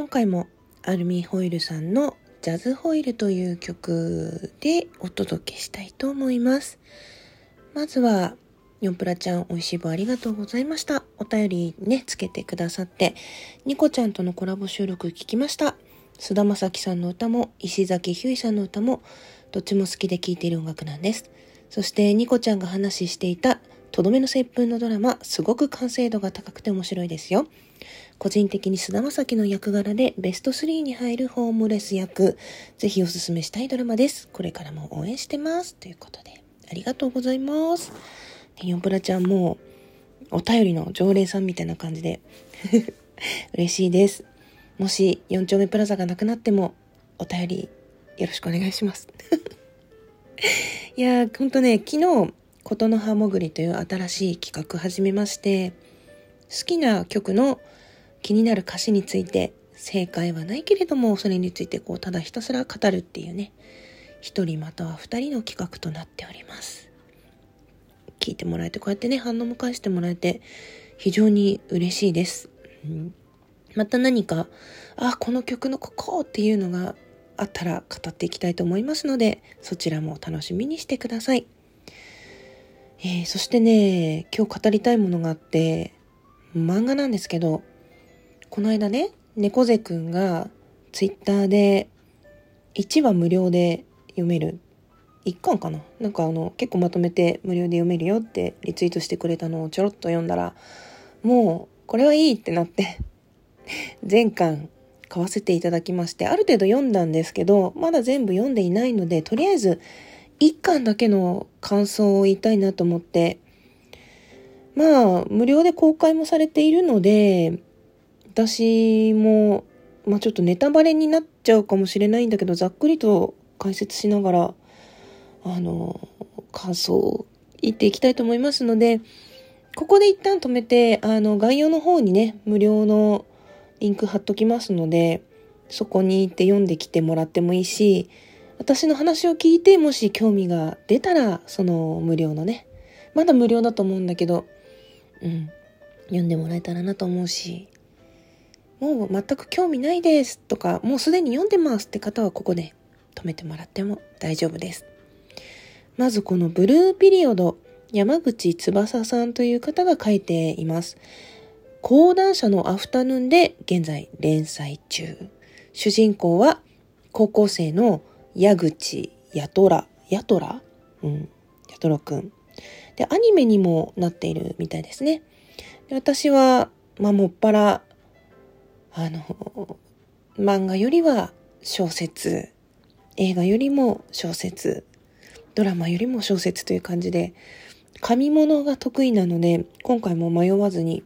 今回もアルミホイルさんのジャズホイルという曲でお届けしたいと思います。まずは、ヨンプラちゃん、美味しい棒ありがとうございました。お便りね、つけてくださって、ニコちゃんとのコラボ収録聞きました。菅田正樹さんの歌も、石崎ひゅういさんの歌も、どっちも好きで聴いている音楽なんです。そして、ニコちゃんが話していた、とどめの接吻のドラマ、すごく完成度が高くて面白いですよ。個人的に菅田将暉の役柄でベスト3に入るホームレス役、ぜひおすすめしたいドラマです。これからも応援してます。ということで、ありがとうございます。ヨンプラちゃんも、お便りの常連さんみたいな感じで 嬉しいです。もし4丁目プラザがなくなっても、お便りよろしくお願いします いやー、ほんとね、昨日、ことの葉もぐりという新しい企画始めまして、好きな曲の気になる歌詞について正解はないけれども、それについてこう、ただひたすら語るっていうね、一人または二人の企画となっております。聞いてもらえて、こうやってね、反応も返してもらえて、非常に嬉しいです。うん、また何か、あ、この曲のここっていうのがあったら語っていきたいと思いますので、そちらも楽しみにしてください。えー、そしてね、今日語りたいものがあって、漫画なんですけど、この間ね、猫背くんがツイッターで1話無料で読める。1巻かな？なんかあの、結構まとめて無料で読めるよってリツイートしてくれたのをちょろっと読んだら、もう、これはいいってなって全巻買わせていただきまして、ある程度読んだんですけど、まだ全部読んでいないので、とりあえず一巻だけの感想を言いたいなと思って、まあ、無料で公開もされているので、私も、まあちょっとネタバレになっちゃうかもしれないんだけど、ざっくりと解説しながら、あの、感想を言っていきたいと思いますので、ここで一旦止めて、あの、概要の方にね、無料のリンク貼っときますので、そこに行って読んできてもらってもいいし、私の話を聞いて、もし興味が出たら、その無料のね、まだ無料だと思うんだけど、うん、読んでもらえたらなと思うし、もう全く興味ないですとか、もうすでに読んでますって方はここで止めてもらっても大丈夫です。まずこのブルーピリオド、山口翼さんという方が書いています。講談社のアフタヌーンで現在連載中。主人公は高校生の矢口やとら、やとらうん、やとらくん。で、アニメにもなっているみたいですね。で私は、まあ、もっぱら、あの、漫画よりは小説、映画よりも小説、ドラマよりも小説という感じで、紙物が得意なので、今回も迷わずに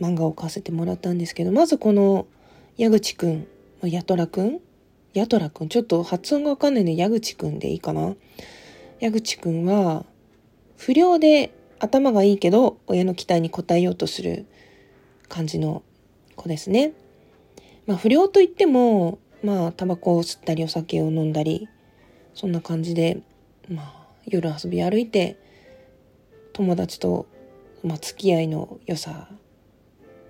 漫画を買わせてもらったんですけど、まずこの矢口くんやとらくん？やとらくん？ちょっと発音がわかんないので、矢口くんでいいかな？矢口くんは、不良で頭がいいけど、親の期待に応えようとする感じの子ですね。まあ、不良といっても、まあ、タバコを吸ったり、お酒を飲んだり、そんな感じで、まあ、夜遊び歩いて、友達と、まあ、付き合いの良さ、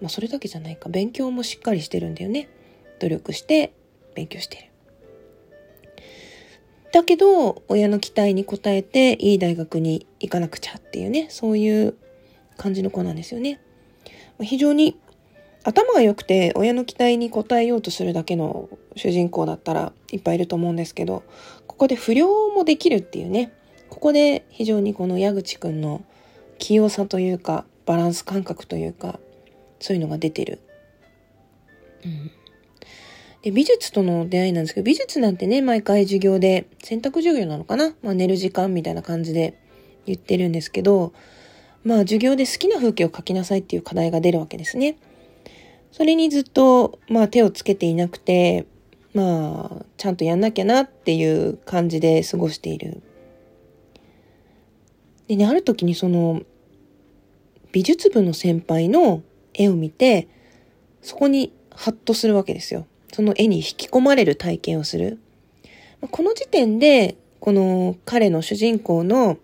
まあ、それだけじゃないか、勉強もしっかりしてるんだよね。努力して勉強してる。だけど、親の期待に応えていい大学に行かなくちゃっていうね、そういう感じの子なんですよね。非常に頭が良くて親の期待に応えようとするだけの主人公だったらいっぱいいると思うんですけど、ここで不良もできるっていうね、ここで非常にこの矢口くんの器用さというか、バランス感覚というか、そういうのが出てる。うんで、美術との出会いなんですけど、美術なんてね、毎回授業で、選択授業なのかな？まあ寝る時間みたいな感じで言ってるんですけど、まあ授業で好きな風景を描きなさいっていう課題が出るわけですね。それにずっと、まあ手をつけていなくて、まあ、ちゃんとやんなきゃなっていう感じで過ごしている。でね、ある時にその、美術部の先輩の絵を見て、そこにハッとするわけですよ。その絵に引き込まれる体験をする。この時点で、この彼の主人公の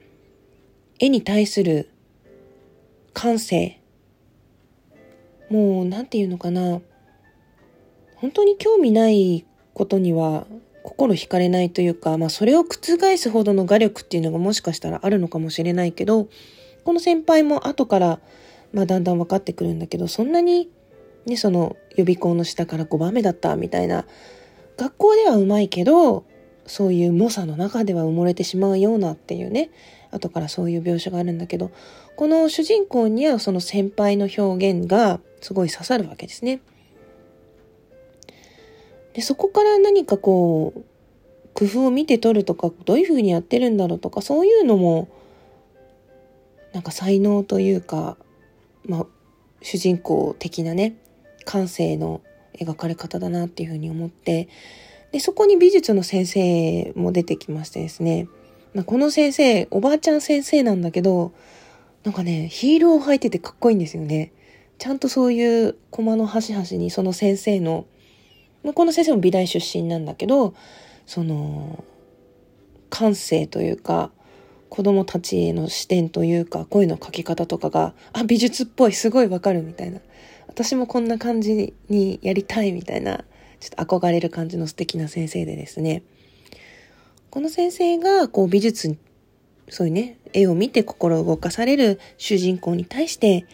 絵に対する感性もう何て言うのかな本当に興味ないことには心惹かれないというか、まあそれを覆すほどの画力っていうのがもしかしたらあるのかもしれないけど、この先輩も後から、まあだんだん分かってくるんだけど、そんなにね、その予備校の下から5番目だったみたいな、学校ではうまいけど、そういう猛者の中では埋もれてしまうようなっていうね、後からそういう描写があるんだけど、この主人公にはその先輩の表現がすごい刺さるわけですね。でそこから何かこう工夫を見て取るとかどういうふうにやってるんだろうとかそういうのもなんか才能というか、まあ、主人公的なね感性の描かれ方だなっていうふうに思ってでそこに美術の先生も出てきましてですね、まあ、この先生おばあちゃん先生なんだけどなんかねヒールを履いててかっこいいんですよね。ちゃんとそういう駒の端々にその先生のこの先生も美大出身なんだけど、その、感性というか、子供たちへの視点というか、声の書き方とかが、あ、美術っぽい、すごいわかるみたいな。私もこんな感じにやりたいみたいな、ちょっと憧れる感じの素敵な先生でですね。この先生が、こう美術、そういうね、絵を見て心動かされる主人公に対して、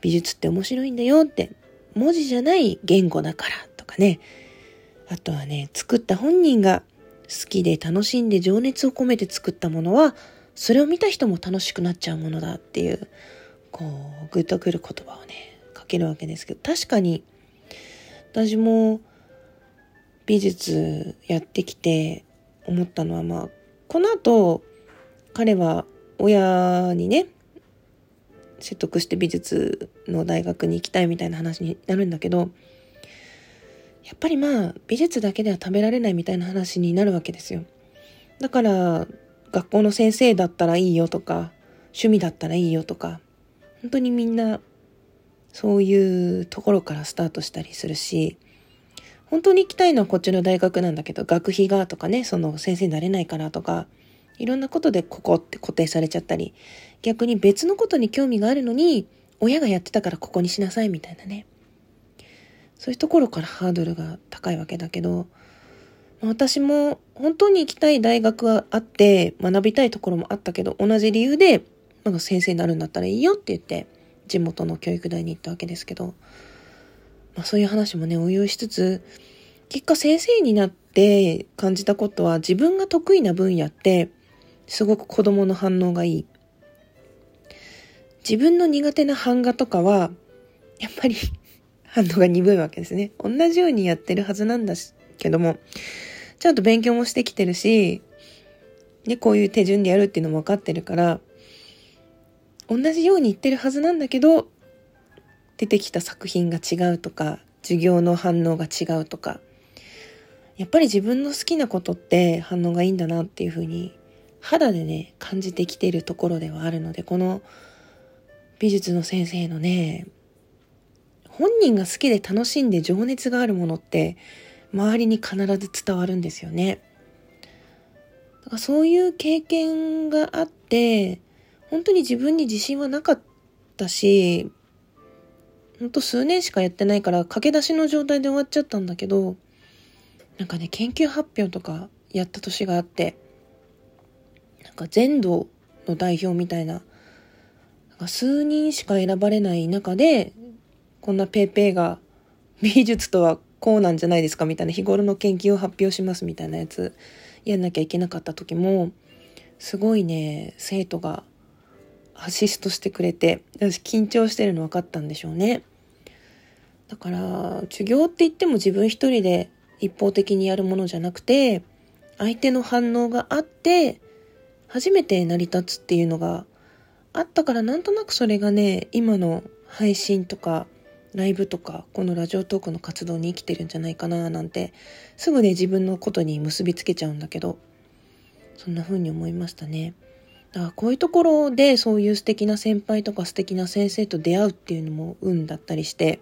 美術って面白いんだよって、文字じゃない言語だからとかね、あとはね、作った本人が好きで楽しんで情熱を込めて作ったものは、それを見た人も楽しくなっちゃうものだっていう、こう、グッとくる言葉をね、かけるわけですけど、確かに、私も美術やってきて思ったのは、まあ、この後、彼は親にね、説得して美術の大学に行きたいみたいな話になるんだけど、やっぱりまあ美術だけでは食べられないみたいな話になるわけですよ。だから学校の先生だったらいいよとか趣味だったらいいよとか本当にみんなそういうところからスタートしたりするし本当に行きたいのはこっちの大学なんだけど学費がとかねその先生になれないからとかいろんなことでここって固定されちゃったり逆に別のことに興味があるのに親がやってたからここにしなさいみたいなね。そういうところからハードルが高いわけだけど、私も本当に行きたい大学はあって、学びたいところもあったけど、同じ理由で、なんか先生になるんだったらいいよって言って、地元の教育大に行ったわけですけど、まあそういう話もね、応用しつつ、結果先生になって感じたことは、自分が得意な分野って、すごく子供の反応がいい。自分の苦手な版画とかは、やっぱり反応が鈍いわけですね。同じようにやってるはずなんだけども、ちゃんと勉強もしてきてるし、で、こういう手順でやるっていうのも分かってるから、同じように言ってるはずなんだけど、出てきた作品が違うとか、授業の反応が違うとか、やっぱり自分の好きなことって反応がいいんだなっていうふうに、肌でね、感じてきてるところではあるので、この美術の先生のね、本人が好きで楽しんで情熱があるものって周りに必ず伝わるんですよね。だからそういう経験があって本当に自分に自信はなかったしほんと数年しかやってないから駆け出しの状態で終わっちゃったんだけどなんかね研究発表とかやった年があってなんか全土の代表みたいななんか数人しか選ばれない中でこんなペーペーが 美術とはこうなんじゃないですかみたいな日頃の研究を発表しますみたいなやつ。やんなきゃいけなかった時もすごいね生徒がアシストしてくれて私緊張してるの分かったんでしょうね。だから授業って言っても自分一人で一方的にやるものじゃなくて相手の反応があって初めて成り立つっていうのがあったからなんとなくそれがね今の配信とかライブとかこのラジオトークの活動に生きてるんじゃないかななんてすぐね自分のことに結びつけちゃうんだけどそんな風に思いましたねだからこういうところでそういう素敵な先輩とか素敵な先生と出会うっていうのも運だったりして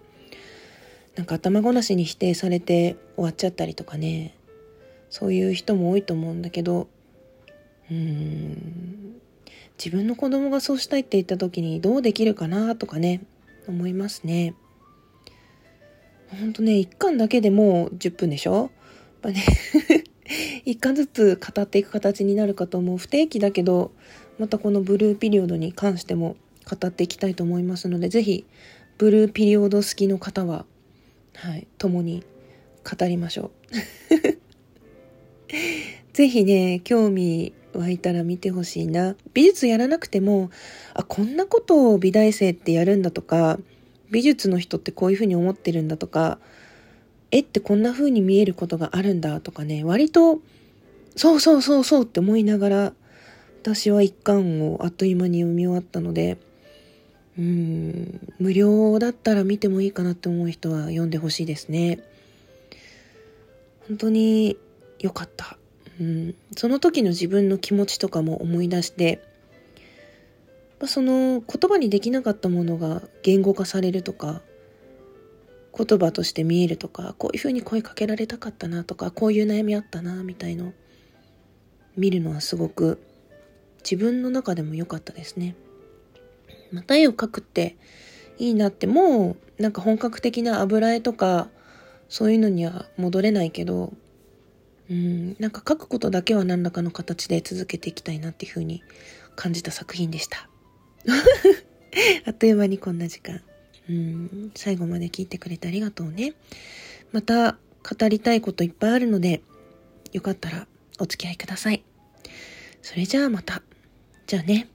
なんか頭ごなしに否定されて終わっちゃったりとかねそういう人も多いと思うんだけどうーん自分の子供がそうしたいって言った時にどうできるかなとかね思いますね。ほんとね、一巻だけでもう10分でしょ？やっぱね 一巻ずつ語っていく形になるかと思う不定期だけど、またこのブルーピリオドに関しても語っていきたいと思いますので、ぜひ、ブルーピリオド好きの方は、はい、共に語りましょう。ぜひね、興味湧いたら見てほしいな。美術やらなくても、あ、こんなことを美大生ってやるんだとか、美術の人ってこういうふうに思ってるんだとか、絵ってこんな風に見えることがあるんだとかね、割と、そうそうそうそうって思いながら、私は一巻をあっという間に読み終わったので、うん、無料だったら見てもいいかなって思う人は読んでほしいですね。本当に良かった。うん、その時の自分の気持ちとかも思い出して、その言葉にできなかったものが言語化されるとか、言葉として見えるとか、こういうふうに声かけられたかったなとか、こういう悩みあったな、みたいの見るのはすごく自分の中でも良かったですね。また絵を描くっていいなって、もうなんか本格的な油絵とか、そういうのには戻れないけど、うん、なんか書くことだけは何らかの形で続けていきたいなっていうふうに感じた作品でした。あっという間にこんな時間。うん、最後まで聞いてくれてありがとうね。また語りたいこといっぱいあるので、よかったらお付き合いください。それじゃあまた。じゃあね。